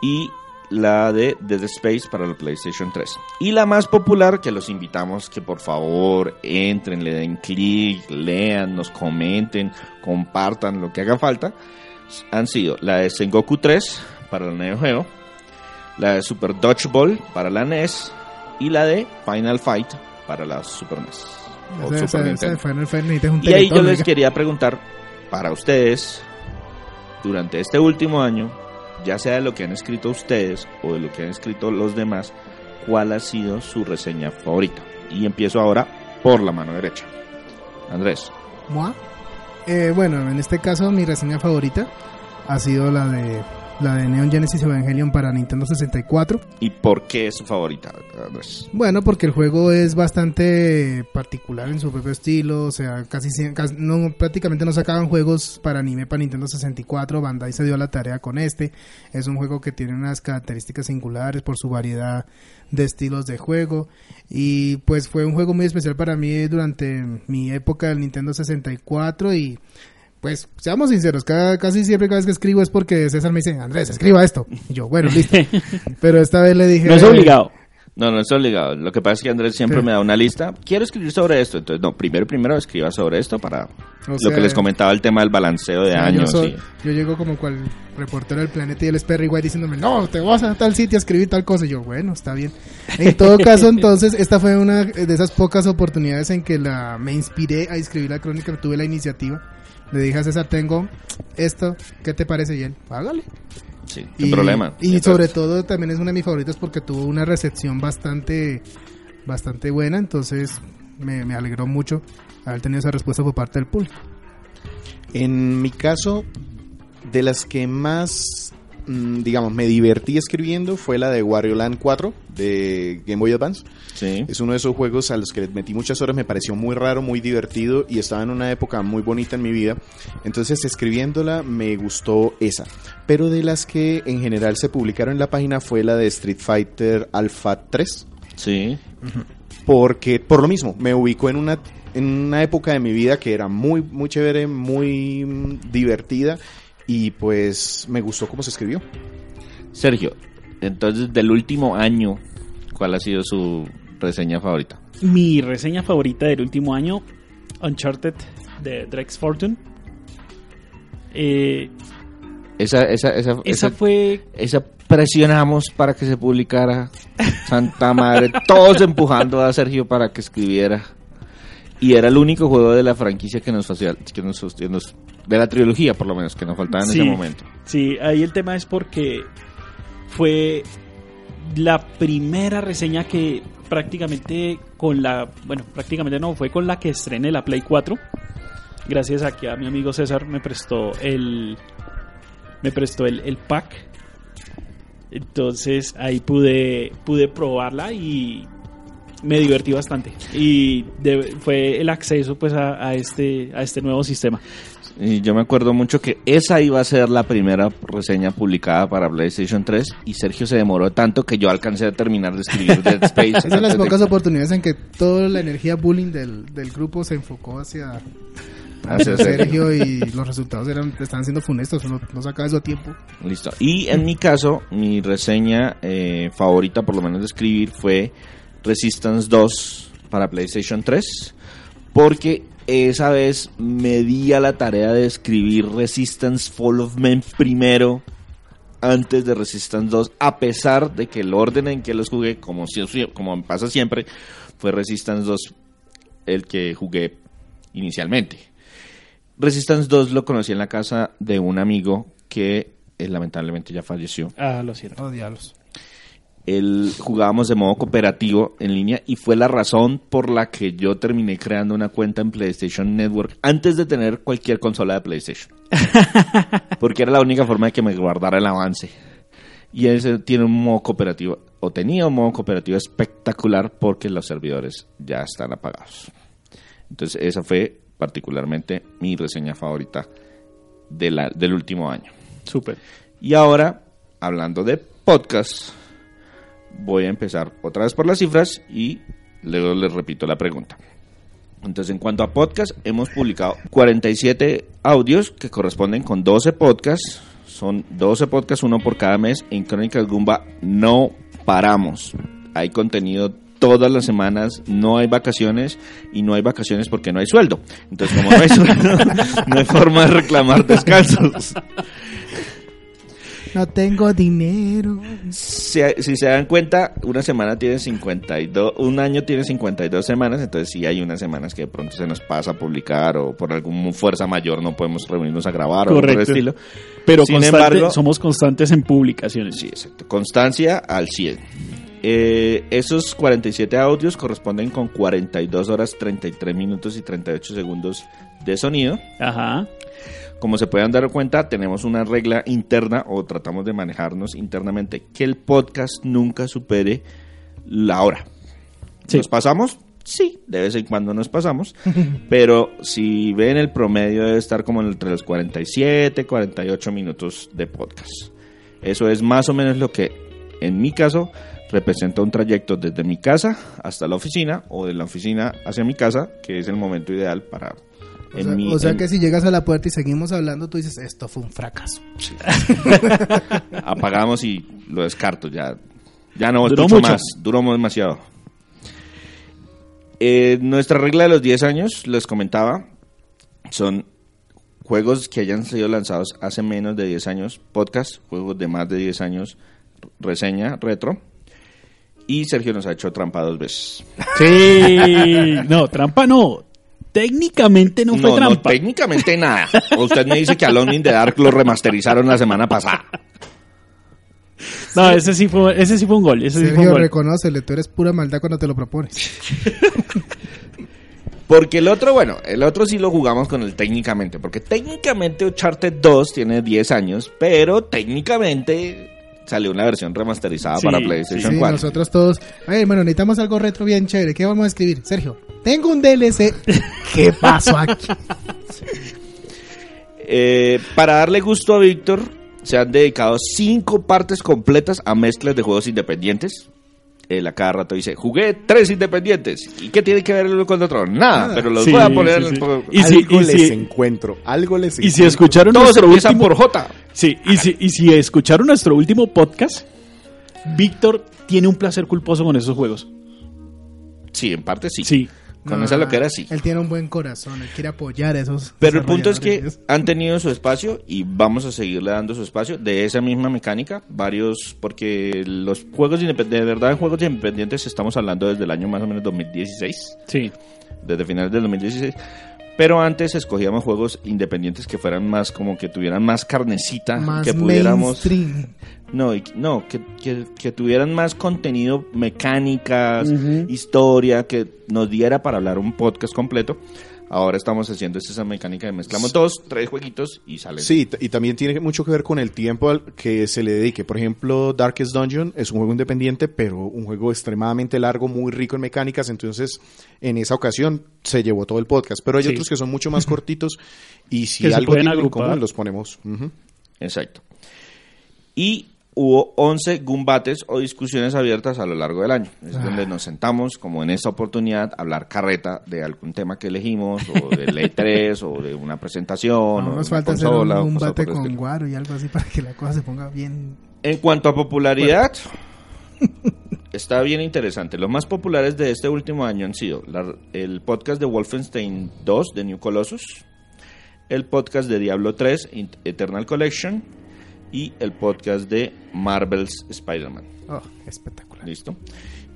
Y la de Dead Space para la PlayStation 3. Y la más popular, que los invitamos que por favor entren, le den clic, lean, nos comenten, compartan lo que haga falta, han sido la de Sengoku 3 para la Neo Geo, la de Super Dodgeball para la NES y la de Final Fight para la Super NES. o Ese- Super ese- ese Nintendo. Final Fight necesitas un Y ahí yo les quería preguntar, para ustedes, durante este último año, ya sea de lo que han escrito ustedes o de lo que han escrito los demás, ¿cuál ha sido su reseña favorita? Y empiezo ahora por la mano derecha. Andrés. Eh, bueno, en este caso mi reseña favorita ha sido la de la de Neon Genesis Evangelion para Nintendo 64. ¿Y por qué es su favorita, Andrés? Bueno, porque el juego es bastante particular en su propio estilo, o sea, casi, casi- no prácticamente no sacaban juegos para anime para Nintendo 64, Bandai se dio a la tarea con este. Es un juego que tiene unas características singulares por su variedad de estilos de juego y pues fue un juego muy especial para mí durante mi época del Nintendo 64 y pues seamos sinceros, cada, casi siempre cada vez que escribo es porque César me dice, Andrés, escriba esto. Y yo, bueno, listo. [LAUGHS] Pero esta vez le dije... No es obligado. No, no estoy obligado. Lo que pasa es que Andrés siempre me da una lista. Quiero escribir sobre esto. Entonces, no, primero, primero escriba sobre esto para O lo sea, que les comentaba el tema del balanceo de O sea, años. Yo, soy- y- yo llego como cual reportero del planeta y él es Perry White diciéndome, no, te vas a tal sitio a escribir tal cosa. Y yo, bueno, está bien. En todo [LAUGHS] caso, entonces, esta fue una de esas pocas oportunidades en que la, me inspiré a escribir la crónica, tuve la iniciativa. Le dije a César, tengo esto, ¿qué te parece? Y él, hágale. Sí, sin y, problema. Y Entonces, sobre todo también es una de mis favoritas porque tuvo una recepción bastante, bastante buena, entonces me, me alegró mucho haber tenido esa respuesta por parte del público. En mi caso, de las que más, digamos, me divertí escribiendo fue la de Wario Land 4 de Game Boy Advance. Sí. Es uno de esos juegos a los que metí muchas horas, me pareció muy raro, muy divertido y estaba en una época muy bonita en mi vida. Entonces, escribiéndola me gustó esa. Pero de las que en general se publicaron en la página fue la de Street Fighter Alpha 3 Sí. porque por lo mismo me ubicó en una en una época de mi vida que era muy muy chévere muy mm, divertida y pues me gustó cómo se escribió Sergio, entonces del último año, ¿cuál ha sido su reseña favorita? Mi reseña favorita del último año, Uncharted de Drex Fortune. Eh, Esa, esa, esa, esa fue esa presionamos para que se publicara. Santa madre, todos empujando a Sergio para que escribiera. Y era el único juego de la franquicia que nos hacía, que nos, que nos- de la trilogía por lo menos, que nos faltaba en Sí. ese momento. Sí, ahí el tema es porque fue la primera reseña que prácticamente con la, bueno, prácticamente no, fue con la que estrené la Play 4. Gracias a que a mi amigo César me prestó el me prestó el, el pack. Entonces ahí pude pude probarla y me divertí bastante y de- fue el acceso pues a, a este a este nuevo sistema. Y yo me acuerdo mucho que esa iba a ser la primera reseña publicada para PlayStation 3 y Sergio se demoró tanto que yo alcancé a terminar de escribir Dead [LAUGHS] Space. Esas son las de- pocas oportunidades en que toda la energía bullying del, del grupo se enfocó hacia, hacia Sergio. Sergio y los resultados eran estaban siendo funestos, no, no sacaba eso a tiempo. Listo. Y en mi caso, mi reseña eh, favorita, por lo menos de escribir, fue Resistance 2 para PlayStation 3. Porque esa vez me di a la tarea de escribir Resistance Fall of Men primero antes de Resistance 2, a pesar de que el orden en que los jugué, como, pasa siempre, fue Resistance 2 el que jugué inicialmente. Resistance 2 lo conocí en la casa de un amigo que eh, lamentablemente ya falleció. Ah, lo siento. Oh, diablos. Él jugábamos de modo cooperativo en línea y fue la razón por la que yo terminé creando una cuenta en PlayStation Network antes de tener cualquier consola de PlayStation. [LAUGHS] Porque era la única forma de que me guardara el avance. Y ese tiene un modo cooperativo, o tenía un modo cooperativo espectacular porque los servidores ya están apagados. Entonces esa fue particularmente mi reseña favorita de la- del último año. Súper. Y ahora, hablando de podcast, voy a empezar otra vez por las cifras y luego les repito la pregunta. Entonces, en cuanto a podcast, hemos publicado 47 audios que corresponden con 12 podcasts. Son 12 podcasts, uno por cada mes. En Crónicas Gumba no paramos. Hay contenido todas las semanas, no hay vacaciones y no hay vacaciones porque no hay sueldo. Entonces, como no hay sueldo, [LAUGHS] no hay forma de reclamar descansos. No tengo dinero. Si, si se dan cuenta, una semana tiene 52, un año tiene 52 semanas, entonces sí hay unas semanas que de pronto se nos pasa a publicar o por alguna fuerza mayor no podemos reunirnos a grabar o algo por el estilo. Pero Sin constante- embargo- somos constantes en publicaciones. Sí, exacto. Constancia al 100. Eh, esos 47 audios corresponden con 42 horas 33 minutos y 38 segundos de sonido. Ajá. Como se pueden dar cuenta, tenemos una regla interna o tratamos de manejarnos internamente que el podcast nunca supere la hora. Sí. ¿Nos pasamos? Sí, de vez en cuando nos pasamos, [LAUGHS] pero si ven el promedio debe estar como entre los 47, 48 minutos de podcast. Eso es más o menos lo que, en mi caso, representa un trayecto desde mi casa hasta la oficina o de la oficina hacia mi casa, que es el momento ideal para... O en sea, mi- o sea en- que si llegas a la puerta y seguimos hablando, tú dices, esto fue un fracaso. [LAUGHS] apagamos y lo descarto ya ya no Duró escucho mucho. más duró demasiado Eh, nuestra regla de los 10 años les comentaba son juegos que hayan sido lanzados hace menos de 10 años podcast juegos de más de 10 años reseña retro y Sergio nos ha hecho trampa dos veces Sí. No, trampa no. Técnicamente no fue trampa. técnicamente nada [LAUGHS] usted me dice que Alone in the Dark lo remasterizaron la semana pasada No, ese sí fue, ese sí fue un gol. Ese sí fue un Sergio, gol. reconócele, tú eres pura maldad cuando te lo propones. [LAUGHS] Porque el otro, bueno, el otro sí lo jugamos con el técnicamente, porque técnicamente Uncharted 2 tiene 10 años, pero técnicamente salió una versión remasterizada Sí, para sí, PlayStation Sí, 4. nosotros todos. Ay, bueno, necesitamos algo retro bien chévere. ¿Qué vamos a escribir? Sergio, tengo un DLC. [LAUGHS] ¿Qué pasó aquí? Eh, para darle gusto a Víctor, se han dedicado 5 partes completas a mezclas de juegos independientes. Él a cada rato dice, jugué tres independientes. ¿Y qué tiene que ver el uno con el otro? Nada, Nada. pero los Sí, voy a poner sí, en el sí. Y si- algo y les si- encuentro, algo les Y si encuentro. escucharon Todos nuestro último... por J. Sí, y si, y si escucharon nuestro último podcast, Víctor tiene un placer culposo con esos juegos. Sí, en parte sí. Sí. Con No, esa lo que era sí. Él tiene un buen corazón, él quiere apoyar a esos. Pero el punto es que han tenido su espacio y vamos a seguirle dando su espacio de esa misma mecánica, varios, porque los juegos independientes, de verdad en juegos independientes estamos hablando desde el año más o menos 2016, Sí. desde finales del 2016, pero antes escogíamos juegos independientes que fueran más como que tuvieran más carnecita, más que pudiéramos... mainstream. No, no que, que- que tuvieran más contenido, mecánicas, historia, que nos diera para hablar un podcast completo. Ahora estamos haciendo esa mecánica de mezclamos dos, tres jueguitos y salen. Sí, y también tiene mucho que ver con el tiempo al que se le dedique. Por ejemplo, Darkest Dungeon es un juego independiente, pero un juego extremadamente largo, muy rico en mecánicas. Entonces, en esa ocasión se llevó todo el podcast. Pero hay Sí. otros que son mucho más [LAUGHS] cortitos y si Que algo pueden tienen en agrupar. común, los ponemos. Exacto. Y hubo 11 gumbates o discusiones abiertas a lo largo del año. Es Ah. donde nos sentamos, como en esta oportunidad, a hablar carreta de algún tema que elegimos, o del E3, o de una presentación, o No, de nos una falta hacer consola, un, o un cosas bate por el con estilo. Guaro y algo así para que la cosa se ponga bien. En cuanto a popularidad, [LAUGHS] está bien interesante. Los más populares de este último año han sido la- el podcast de Wolfenstein 2 de New Colossus, el podcast de Diablo 3 In- Eternal Collection y el podcast de Marvel's Spider-Man. Oh, espectacular. Listo.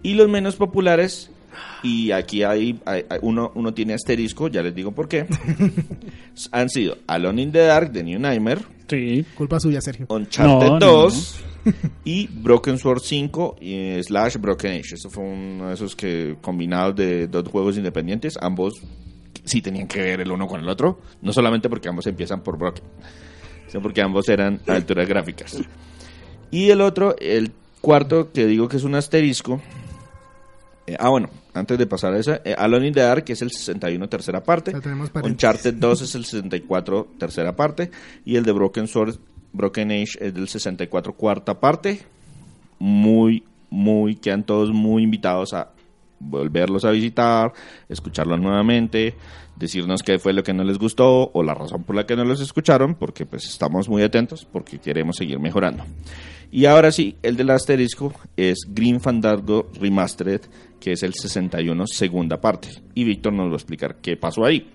Y los menos populares, y aquí hay, hay- hay- uno, uno tiene asterisco, ya les digo por qué, [LAUGHS] han sido Alone in the Dark de New Nightmare, Sí. Culpa suya, Sergio. Uncharted No, no, 2 y Broken Sword 5 y slash Broken Age. Eso fue uno de esos que combinados de dos juegos independientes, ambos sí tenían que ver el uno con el otro, no solamente porque ambos empiezan por Broken, porque ambos eran alturas gráficas. Y el otro, el cuarto que digo que es un asterisco, eh, ah bueno, antes de pasar a esa, eh, Alone in the Dark que es el 61 tercera parte. Uncharted 2 es el 64 tercera parte y el de Broken Sword Broken Age es del 64 cuarta parte. Muy, muy, quedan todos muy invitados a volverlos a visitar, escucharlos nuevamente, decirnos qué fue lo que no les gustó o la razón por la que no los escucharon, porque pues estamos muy atentos, porque queremos seguir mejorando. Y ahora sí, el del asterisco es Green Fandango Remastered, que es el 61 segunda parte. Y Víctor nos va a explicar qué pasó ahí.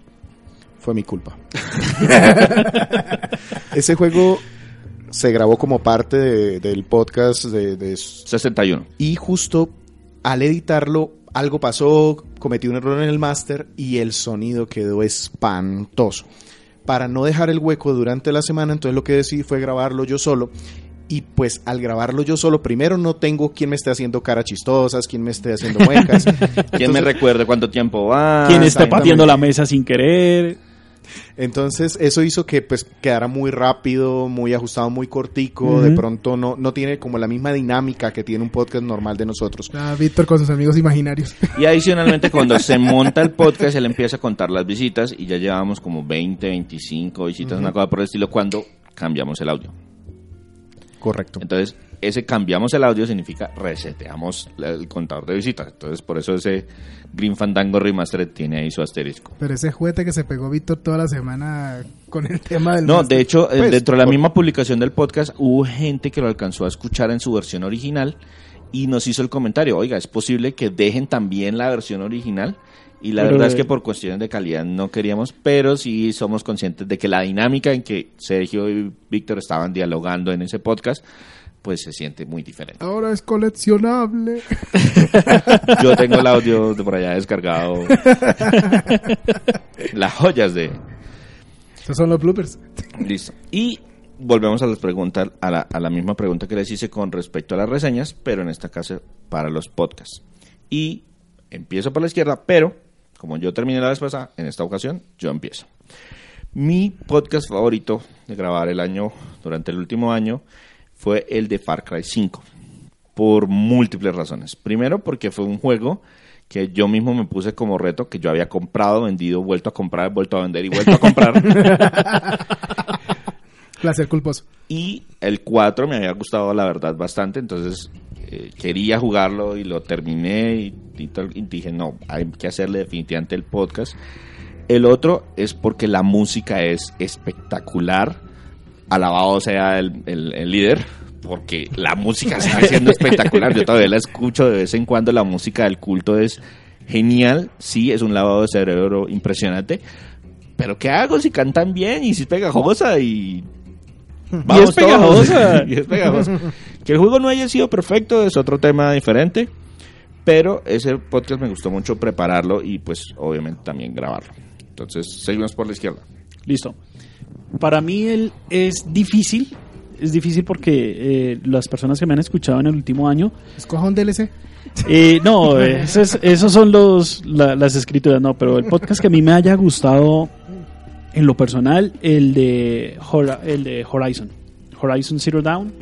Fue mi culpa. [LAUGHS] Ese juego se grabó como parte de- del podcast de, de 61. y justo al editarlo algo pasó, cometí un error en el máster y el sonido quedó espantoso. Para no dejar el hueco durante la semana, entonces lo que decidí fue grabarlo yo solo. Y pues al grabarlo yo solo, primero no tengo quien me esté haciendo caras chistosas, quien me esté haciendo [LAUGHS] muecas. ¿Quién me recuerde cuánto tiempo va? ¿Quién está pateando la mesa sin querer? Entonces eso hizo que pues quedara muy rápido, muy ajustado, muy cortico. De pronto no, no tiene como la misma dinámica que tiene un podcast normal de nosotros. Ah, Víctor con sus amigos imaginarios. Y adicionalmente cuando se monta el podcast, él empieza a contar las visitas y ya llevamos como 20, 25 visitas, una cosa por el estilo, cuando cambiamos el audio. Correcto. Entonces, ese cambiamos el audio significa reseteamos el contador de visitas. Entonces, por eso ese Green Fandango Remastered tiene ahí su asterisco. Pero ese juguete que se pegó Víctor toda la semana con el tema del No, de hecho, eh, Pues, dentro de la por- misma publicación del podcast hubo gente que lo alcanzó a escuchar en su versión original y nos hizo el comentario, oiga, es posible que dejen también la versión original. Y la Pero, verdad es que por cuestiones de calidad no queríamos, pero sí somos conscientes de que la dinámica en que Sergio y Víctor estaban dialogando en ese podcast, pues se siente muy diferente. Ahora es coleccionable. [LAUGHS] Yo tengo el audio de por allá descargado. [LAUGHS] Las joyas de... Esos son los bloopers. Listo. Y volvemos a las preguntas, a la, a la misma pregunta que les hice con respecto a las reseñas, pero en esta caso para los podcasts. Y empiezo por la izquierda, pero como yo terminé la vez pasada, en esta ocasión yo empiezo. Mi podcast favorito de grabar el año, durante el último año, fue el de Far Cry 5. Por múltiples razones. Primero, porque fue un juego que yo mismo me puse como reto, que yo había comprado, vendido, vuelto a comprar, vuelto a vender y vuelto a comprar. [LAUGHS] Placer culposo. Y el 4 me había gustado, la verdad, bastante. Entonces eh, quería jugarlo y lo terminé. Y, dije, no, hay que hacerle definitivamente el podcast. El otro es porque la música es espectacular. Alabado sea el, el- el líder. Porque la música está siendo espectacular. Yo todavía la escucho de vez en cuando. La música del culto es genial, sí, es un lavado de cerebro impresionante, pero ¿qué hago si cantan bien y si es pegajosa y... [LAUGHS] Y es pegajosa. [LAUGHS] y es pegajosa. que el juego no haya sido perfecto es otro tema diferente, pero ese podcast me gustó mucho prepararlo y pues obviamente también grabarlo. Entonces, seguimos por la izquierda. Listo. Para mí el, es difícil, es difícil porque eh, las personas que me han escuchado en el último año, Escoja un DLC. eh, no, [LAUGHS] esos, esos son los la- las escrituras, no, pero el podcast que a mí me haya gustado en lo personal, el de, Hora- el de Horizon, Horizon Zero Dawn,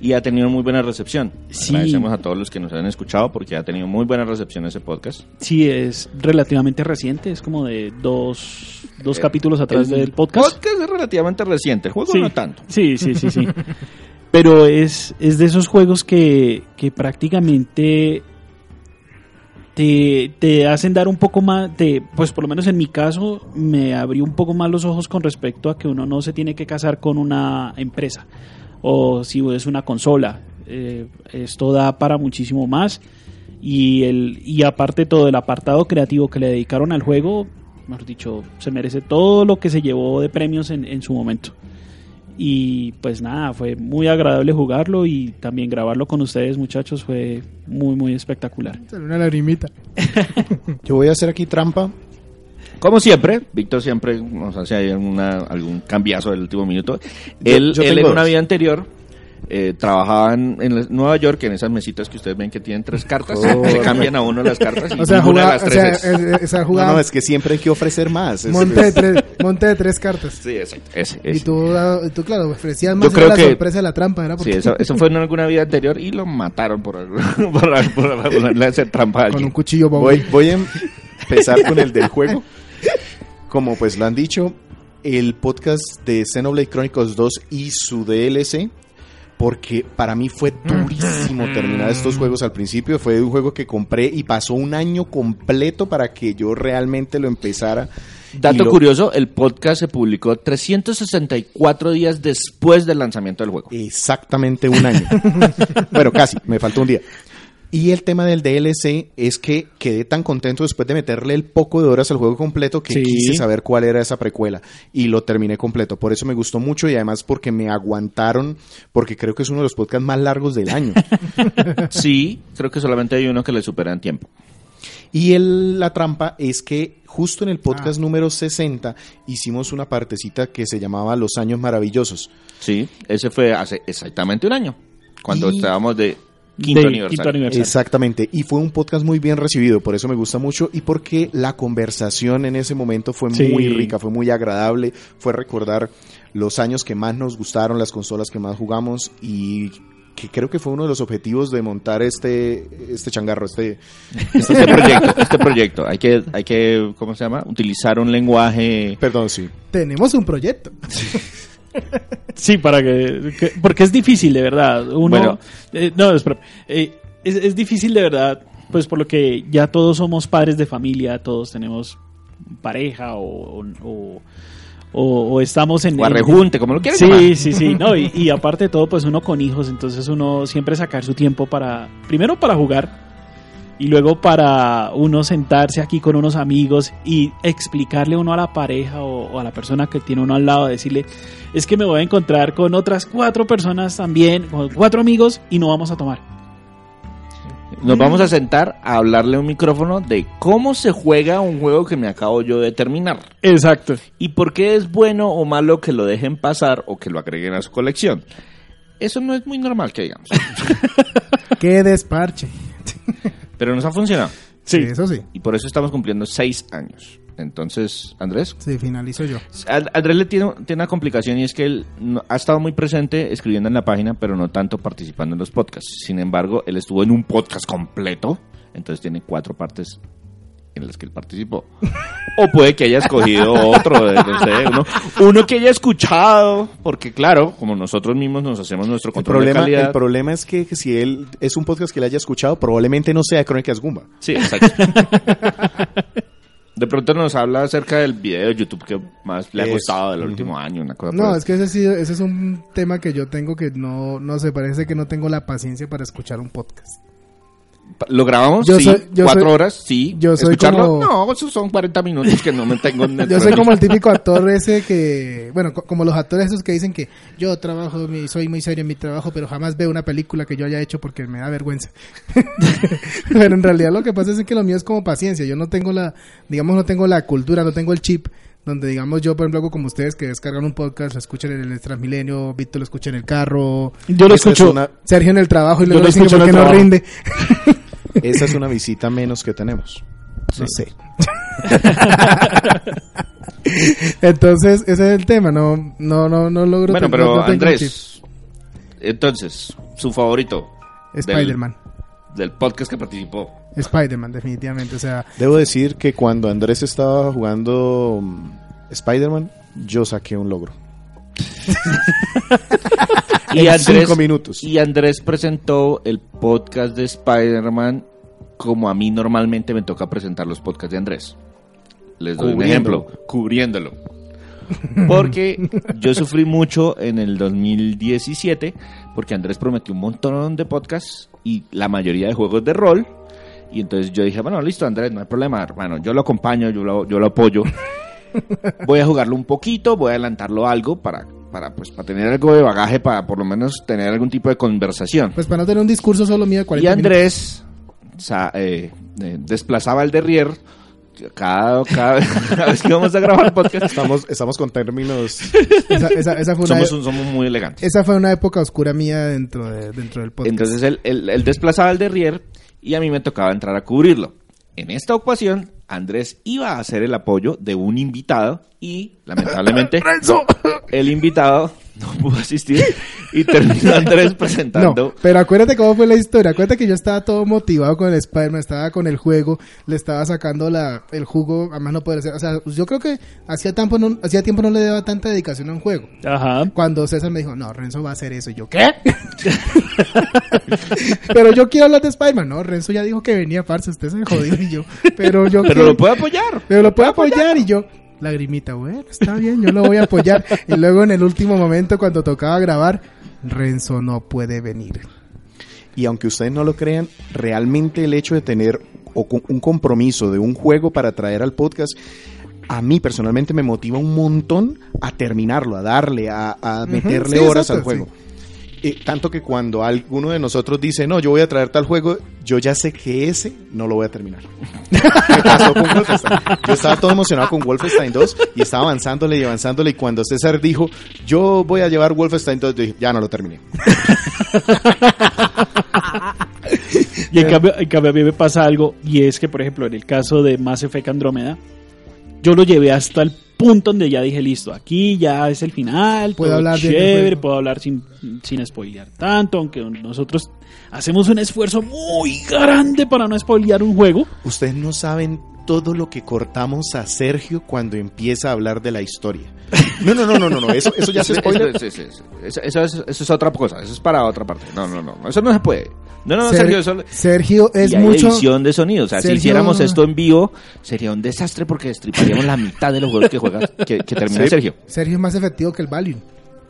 Y ha tenido muy buena recepción. Sí. Agradecemos a todos los que nos han escuchado porque ha tenido muy buena recepción ese podcast. sí es relativamente reciente, es como de dos, dos Eh, capítulos atrás El del podcast. podcast es relativamente reciente, el juego Sí. no tanto. Sí, sí, sí, sí. [LAUGHS] Pero es, es de esos juegos que, que prácticamente te, te hacen dar un poco más, de, pues por lo menos en mi caso, me abrió un poco más los ojos con respecto a que uno no se tiene que casar con una empresa o si es una consola. Eh, esto da para muchísimo más y, el, y aparte todo el apartado creativo que le dedicaron al juego, mejor dicho, se merece todo lo que se llevó de premios en, en su momento. Y pues nada, fue muy agradable jugarlo y también grabarlo con ustedes muchachos fue muy muy espectacular. Una lagrimita. [LAUGHS] Yo voy a hacer aquí trampa. Como siempre, Víctor siempre nos hace ahí alguna, algún cambiazo del último minuto. Él yo él en una vida anterior eh, trabajaba en, Nueva York, en esas mesitas que ustedes ven que tienen tres cartas. Joder. Se cambian a uno las cartas y [LAUGHS] O sea, de las o tres sea, es. es- es- esa No, jugada, no, es que siempre hay que ofrecer más. Es- monte, de es- tres, monte de tres cartas. Sí, exacto. Ese, Y ese. tú, ah, tú, claro, ofrecías Yo más creo la que- sorpresa de la trampa, era Sí, porque eso, eso fue en alguna vida anterior y lo mataron por, [LAUGHS] por, por, por hacer trampa a con un cuchillo. Voy, voy a empezar con el del juego. Como pues lo han dicho, el podcast de Xenoblade Chronicles 2 y su DLC, porque para mí fue durísimo terminar estos juegos al principio. Fue un juego que compré y pasó un año completo para que yo realmente lo empezara. Dato lo- curioso, el podcast se publicó 364 días después del lanzamiento del juego. Exactamente un año. [LAUGHS] bueno, casi, me faltó un día. Y el tema del DLC es que quedé tan contento después de meterle el poco de horas al juego completo que Sí. quise saber cuál era esa precuela y lo terminé completo. Por eso me gustó mucho y además porque me aguantaron, porque creo que es uno de los podcasts más largos del año. [LAUGHS] Sí, creo que solamente hay uno que le supera en tiempo. Y el- la trampa es que justo en el Ah. podcast número 60 hicimos una partecita que se llamaba Los Años Maravillosos. Sí, ese fue hace exactamente un año, cuando Y- estábamos de quinto De aniversario. quinto aniversario. Exactamente, y fue un podcast muy bien recibido, por eso me gusta mucho y porque la conversación en ese momento fue Sí. muy rica, fue muy agradable, fue recordar los años que más nos gustaron, las consolas que más jugamos y que creo que fue uno de los objetivos de montar este este changarro, este Este proyecto, este proyecto, hay que, hay que, ¿cómo se llama? Utilizar un lenguaje. perdón, sí. Tenemos un proyecto. [LAUGHS] Sí, para que, que- porque es difícil de verdad. Uno, Bueno. eh, no, espera, eh, es, es difícil de verdad, pues por lo que ya todos somos padres de familia, todos tenemos pareja o, o, o- o estamos en O arrejunte, como lo quieras Sí, llamar. sí, sí, no, y, y [LAUGHS] aparte de todo, pues uno con hijos, entonces uno siempre sacar su tiempo para, primero para jugar y luego para uno sentarse aquí con unos amigos y explicarle uno a la pareja o, o a la persona que tiene uno al lado, decirle, es que me voy a encontrar con otras cuatro personas también, con cuatro amigos y no vamos a tomar. Nos vamos a sentar a hablarle a un micrófono de cómo se juega un juego que me acabo yo de terminar. Exacto. Y por qué es bueno o malo que lo dejen pasar o que lo agreguen a su colección. Eso no es muy normal que digamos. [LAUGHS] Qué desparche. [LAUGHS] Pero nos ha funcionado. Sí. Eso sí. Y por eso estamos cumpliendo seis años. Entonces, Andrés. Sí, finalizo yo. Al- Andrés le tiene, tiene una complicación y es que él no- ha estado muy presente escribiendo en la página, pero no tanto participando en los podcasts. Sin embargo, él estuvo en un podcast completo, entonces tiene cuatro partes en las que él participó. O puede que haya escogido otro, de- no sé, uno, uno que haya escuchado, porque claro, como nosotros mismos nos hacemos nuestro El control problema, de calidad. el problema es que si él es un podcast que le haya escuchado, probablemente no sea Crónicas Gumba. Sí, exacto. De pronto nos habla acerca del video de YouTube que más le ha gustado del último año, una cosa No, el es que ese, sí, ese es un tema que yo tengo que no, no sé, parece que no tengo la paciencia para escuchar un podcast. ¿Lo grabamos? Yo sí. soy- yo ¿Cuatro soy- horas? Sí. yo soy ¿Escucharlo? como- No, esos son 40 minutos que no me tengo en [LAUGHS] el Yo soy como el típico actor ese que, bueno, co- como los actores esos que dicen que yo trabajo, soy muy serio en mi trabajo, pero jamás veo una película que yo haya hecho porque me da vergüenza. [LAUGHS] pero en realidad lo que pasa es que lo mío es como paciencia. Yo no tengo la, digamos, no tengo la cultura, no tengo el chip donde digamos yo, por ejemplo, hago como ustedes que descargan un podcast, lo escuchan en el Transmilenio, Víctor lo escucha en el carro, Yo lo es escucho. una- Sergio en el trabajo y luego lo escucho por en qué el no trabajo. rinde. [LAUGHS] Esa es una visita menos que tenemos. No sé. [LAUGHS] Entonces, ese es el tema, no, no, no, no logro Bueno, pero no. Andrés, entonces, su favorito del- Spider-Man. del podcast que participó. Spider-Man, definitivamente. O sea, Debo decir que cuando Andrés estaba jugando mm, Spider-Man, yo saqué un logro. [LAUGHS] Y Andrés, cinco minutos. y Andrés presentó el podcast de Spider-Man como a mí normalmente me toca presentar los podcasts de Andrés. Les doy un ejemplo, cubriéndolo. Porque yo sufrí mucho en el 2017 porque Andrés prometió un montón de podcasts y la mayoría de juegos de rol. Y entonces yo dije, bueno, listo Andrés, no hay problema, hermano, yo lo acompaño, yo lo, yo lo apoyo. [LAUGHS] voy a jugarlo un poquito, voy a adelantarlo algo para, para, pues, para tener algo de bagaje, para por lo menos tener algún tipo de conversación. pues para no tener un discurso solo mío de 40 Y Andrés sa- eh, eh, desplazaba el derrier cada, cada, [LAUGHS] cada vez que vamos a grabar podcast. Estamos, estamos con términos. [LAUGHS] Esa, esa- esa fue una, Somos, un- somos muy elegantes. esa fue una época oscura mía dentro, de, dentro del podcast. Entonces él, él- él desplazaba el derrier y a mí me tocaba entrar a cubrirlo. En esta ocasión, Andrés iba a hacer el apoyo de un invitado y, lamentablemente, [LAUGHS] el invitado no pudo asistir y terminó Andrés [LAUGHS] no, presentando. pero acuérdate cómo fue la historia. Acuérdate que yo estaba todo motivado con el Spider-Man, estaba con el juego, le estaba sacando la, el jugo, además no poder ser. O sea, yo creo que hacía tiempo, no, hacía tiempo no le daba tanta dedicación a un juego. Ajá. Cuando César me dijo, no, Renzo va a hacer eso. Y yo, ¿qué? [LAUGHS] pero yo quiero hablar de Spider-Man. No, Renzo ya dijo que venía, parce, usted se jodió. Y yo, pero yo Pero quiero- lo puede apoyar. pero lo puedo apoyar. Y yo, lagrimita, bueno, está bien, yo lo voy a apoyar. Y luego en el último momento, cuando tocaba grabar, Renzo no puede venir. Y aunque ustedes no lo crean, realmente el hecho de tener un compromiso de un juego para traer al podcast, a mí personalmente me motiva un montón a terminarlo, a darle, a, meterle sí, horas exacto, al juego. Eh, tanto que cuando alguno de nosotros dice, no, yo voy a traer tal juego, yo ya sé que ese no lo voy a terminar. [LAUGHS] Me pasó con Wolfenstein. Yo estaba todo emocionado con Wolfenstein 2 y estaba avanzándole y avanzándole y cuando César dijo, yo voy a llevar Wolfenstein 2, yo dije, ya no lo terminé. [LAUGHS] Y en cambio, en cambio a mí me pasa algo y es que, por ejemplo, en el caso de Mass Effect Andrómeda, yo lo llevé hasta el punto donde ya dije, listo, aquí ya es el final, Puedo todo hablar chévere, puedo hablar sin, sin spoilear tanto, aunque nosotros hacemos un esfuerzo muy grande para no spoilear un juego. Ustedes no saben todo lo que cortamos a Sergio cuando empieza a hablar de la historia. No, no, no, no, no, no. Eso, eso ya es Eso- spoiler. Eso, eso- eso- eso- eso es, eso es otra cosa, eso es para otra parte. No, no, no, eso no se puede. No, no, no, Ser- Sergio, eso, Sergio es y hay mucho. edición de sonido. O sea, Sergio- si hiciéramos esto en vivo, sería un desastre porque destriparíamos la mitad de los juegos que juega, que, que termina Sí. Sergio. Sergio es más efectivo que el Valium.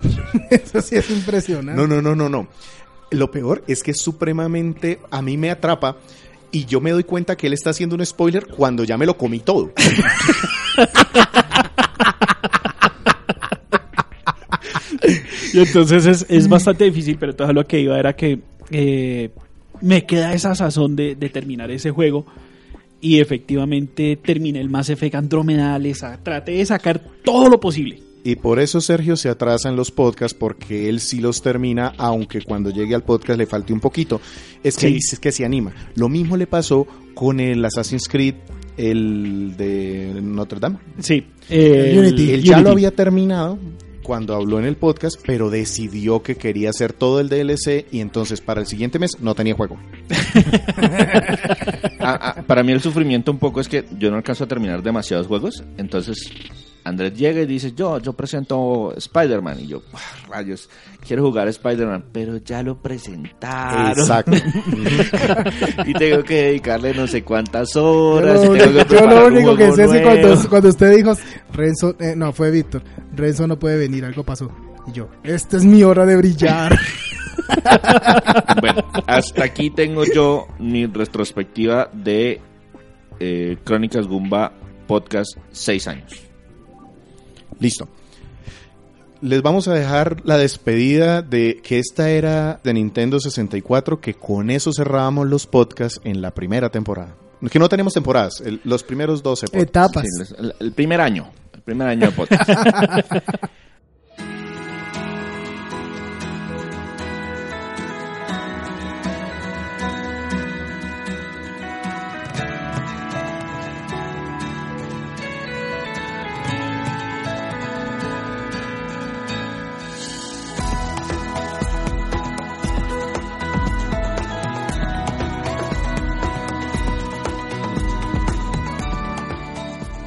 [LAUGHS] Eso sí es impresionante. No, no, no, no, no. Lo peor es que es supremamente a mí me atrapa y yo me doy cuenta que él está haciendo un spoiler cuando ya me lo comí todo. [LAUGHS] Y entonces es, es bastante difícil, pero todo lo que iba era que eh, me queda esa sazón de, de terminar ese juego. Y efectivamente terminé el Mass Effect sa- traté de sacar todo lo posible. Y por eso Sergio se atrasa en los podcasts porque él sí los termina, aunque cuando llegue al podcast le falte un poquito. Es que Sí. que se anima. Lo mismo le pasó con el Assassin's Creed, el de Notre Dame. Sí. eh, El Unity. Él ya Unity. lo había terminado cuando habló en el podcast, pero decidió que quería hacer todo el DLC y entonces para el siguiente mes no tenía juego. [LAUGHS] Ah, ah, para mí el sufrimiento un poco es que yo no alcanzo a terminar demasiados juegos, entonces Andrés llega y dice, yo, yo presento Spider-Man, y yo, "Ah, rayos, quiero jugar Spider-Man, pero ya lo presentaron. Exacto. [LAUGHS] y tengo que dedicarle no sé cuántas horas. tengo que yo lo único que sé es cuando usted dijo, Renzo, eh, no, fue Víctor, Renzo no puede venir, algo pasó. Y yo, esta es mi hora de brillar. [LAUGHS] Bueno, hasta aquí tengo yo mi retrospectiva de eh, Crónicas Gumba Podcast 6 años. Listo. Les vamos a dejar la despedida de que esta era de Nintendo 64, que con eso cerrábamos los podcasts en la primera temporada. Que no tenemos temporadas, el- los primeros 12 podcasts. Etapas. Sí, el, el primer año. El primer año de podcast. [LAUGHS]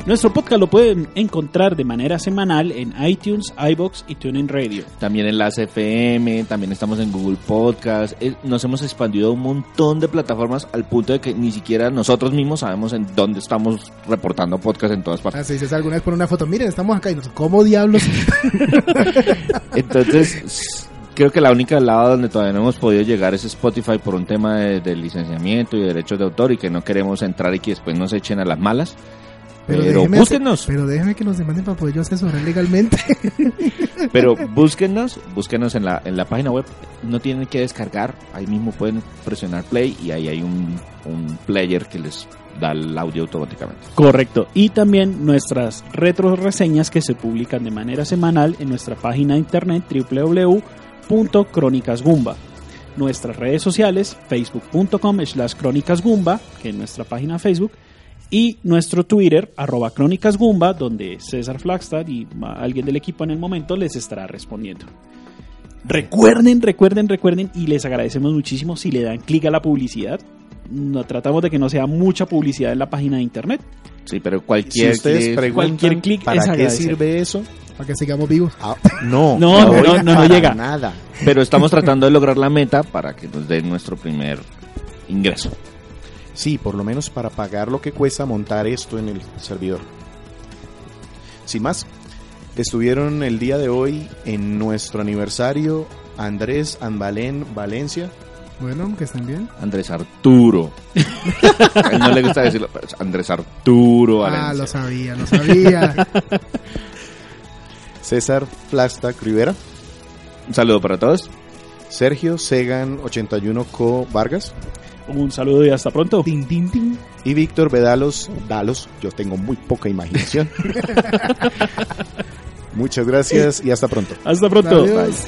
Nuestro podcast lo pueden encontrar de manera semanal en iTunes, iBox y TuneIn Radio. también en las FM, también estamos en Google Podcast. Eh, Nos hemos expandido a un montón de plataformas al punto de que ni siquiera nosotros mismos sabemos en dónde estamos reportando podcast en todas partes. Así dices alguna vez por una foto, miren, estamos acá y nos, ¿cómo diablos? [LAUGHS] Entonces, creo que la única lado donde todavía no hemos podido llegar es Spotify por un tema de, de licenciamiento y de derechos de autor y que no queremos entrar y que después nos echen a las malas. Pero, déjeme hacer- pero déjeme que nos demanden para poder yo asesorar legalmente. [LAUGHS] pero búsquennos, búsquennos en la, en la página web. No tienen que descargar, ahí mismo pueden presionar play y ahí hay un, un player que les da el audio automáticamente. Correcto. Y también nuestras retro reseñas que se publican de manera semanal en nuestra página de internet www.crónicasgumba. Nuestras redes sociales, facebook.com slash crónicasgumba, que es nuestra página Facebook, y nuestro Twitter, arroba crónicasgumba, donde César Flagstad y alguien del equipo en el momento les estará respondiendo. Recuerden, recuerden, recuerden, y les agradecemos muchísimo si le dan clic a la publicidad. No, tratamos de que no sea mucha publicidad en la página de internet. Sí, pero Si cualquier ustedes clic- cualquier clic para es qué agradecer. sirve eso, para que sigamos vivos. ah, no, [LAUGHS] No, no, no, no, no llega. Nada. pero estamos tratando de lograr la meta para que nos den nuestro primer ingreso. Sí, por lo menos para pagar lo que cuesta montar esto en el servidor. Sin más, estuvieron el día de hoy en nuestro aniversario Andrés Anbalén Valencia. Bueno, que estén bien. Andrés Arturo. A él no le gusta decirlo, pero Andrés Arturo Ah, Valencia. lo sabía, lo sabía. [LAUGHS] César Flastac Rivera, Un saludo para todos. Sergio Segan 81 Co Vargas Un saludo y hasta pronto. tin, tin, tin. y Víctor Vedalos Dalos. Yo tengo muy poca imaginación. [LAUGHS] Muchas gracias y hasta pronto. Hasta pronto. Adiós.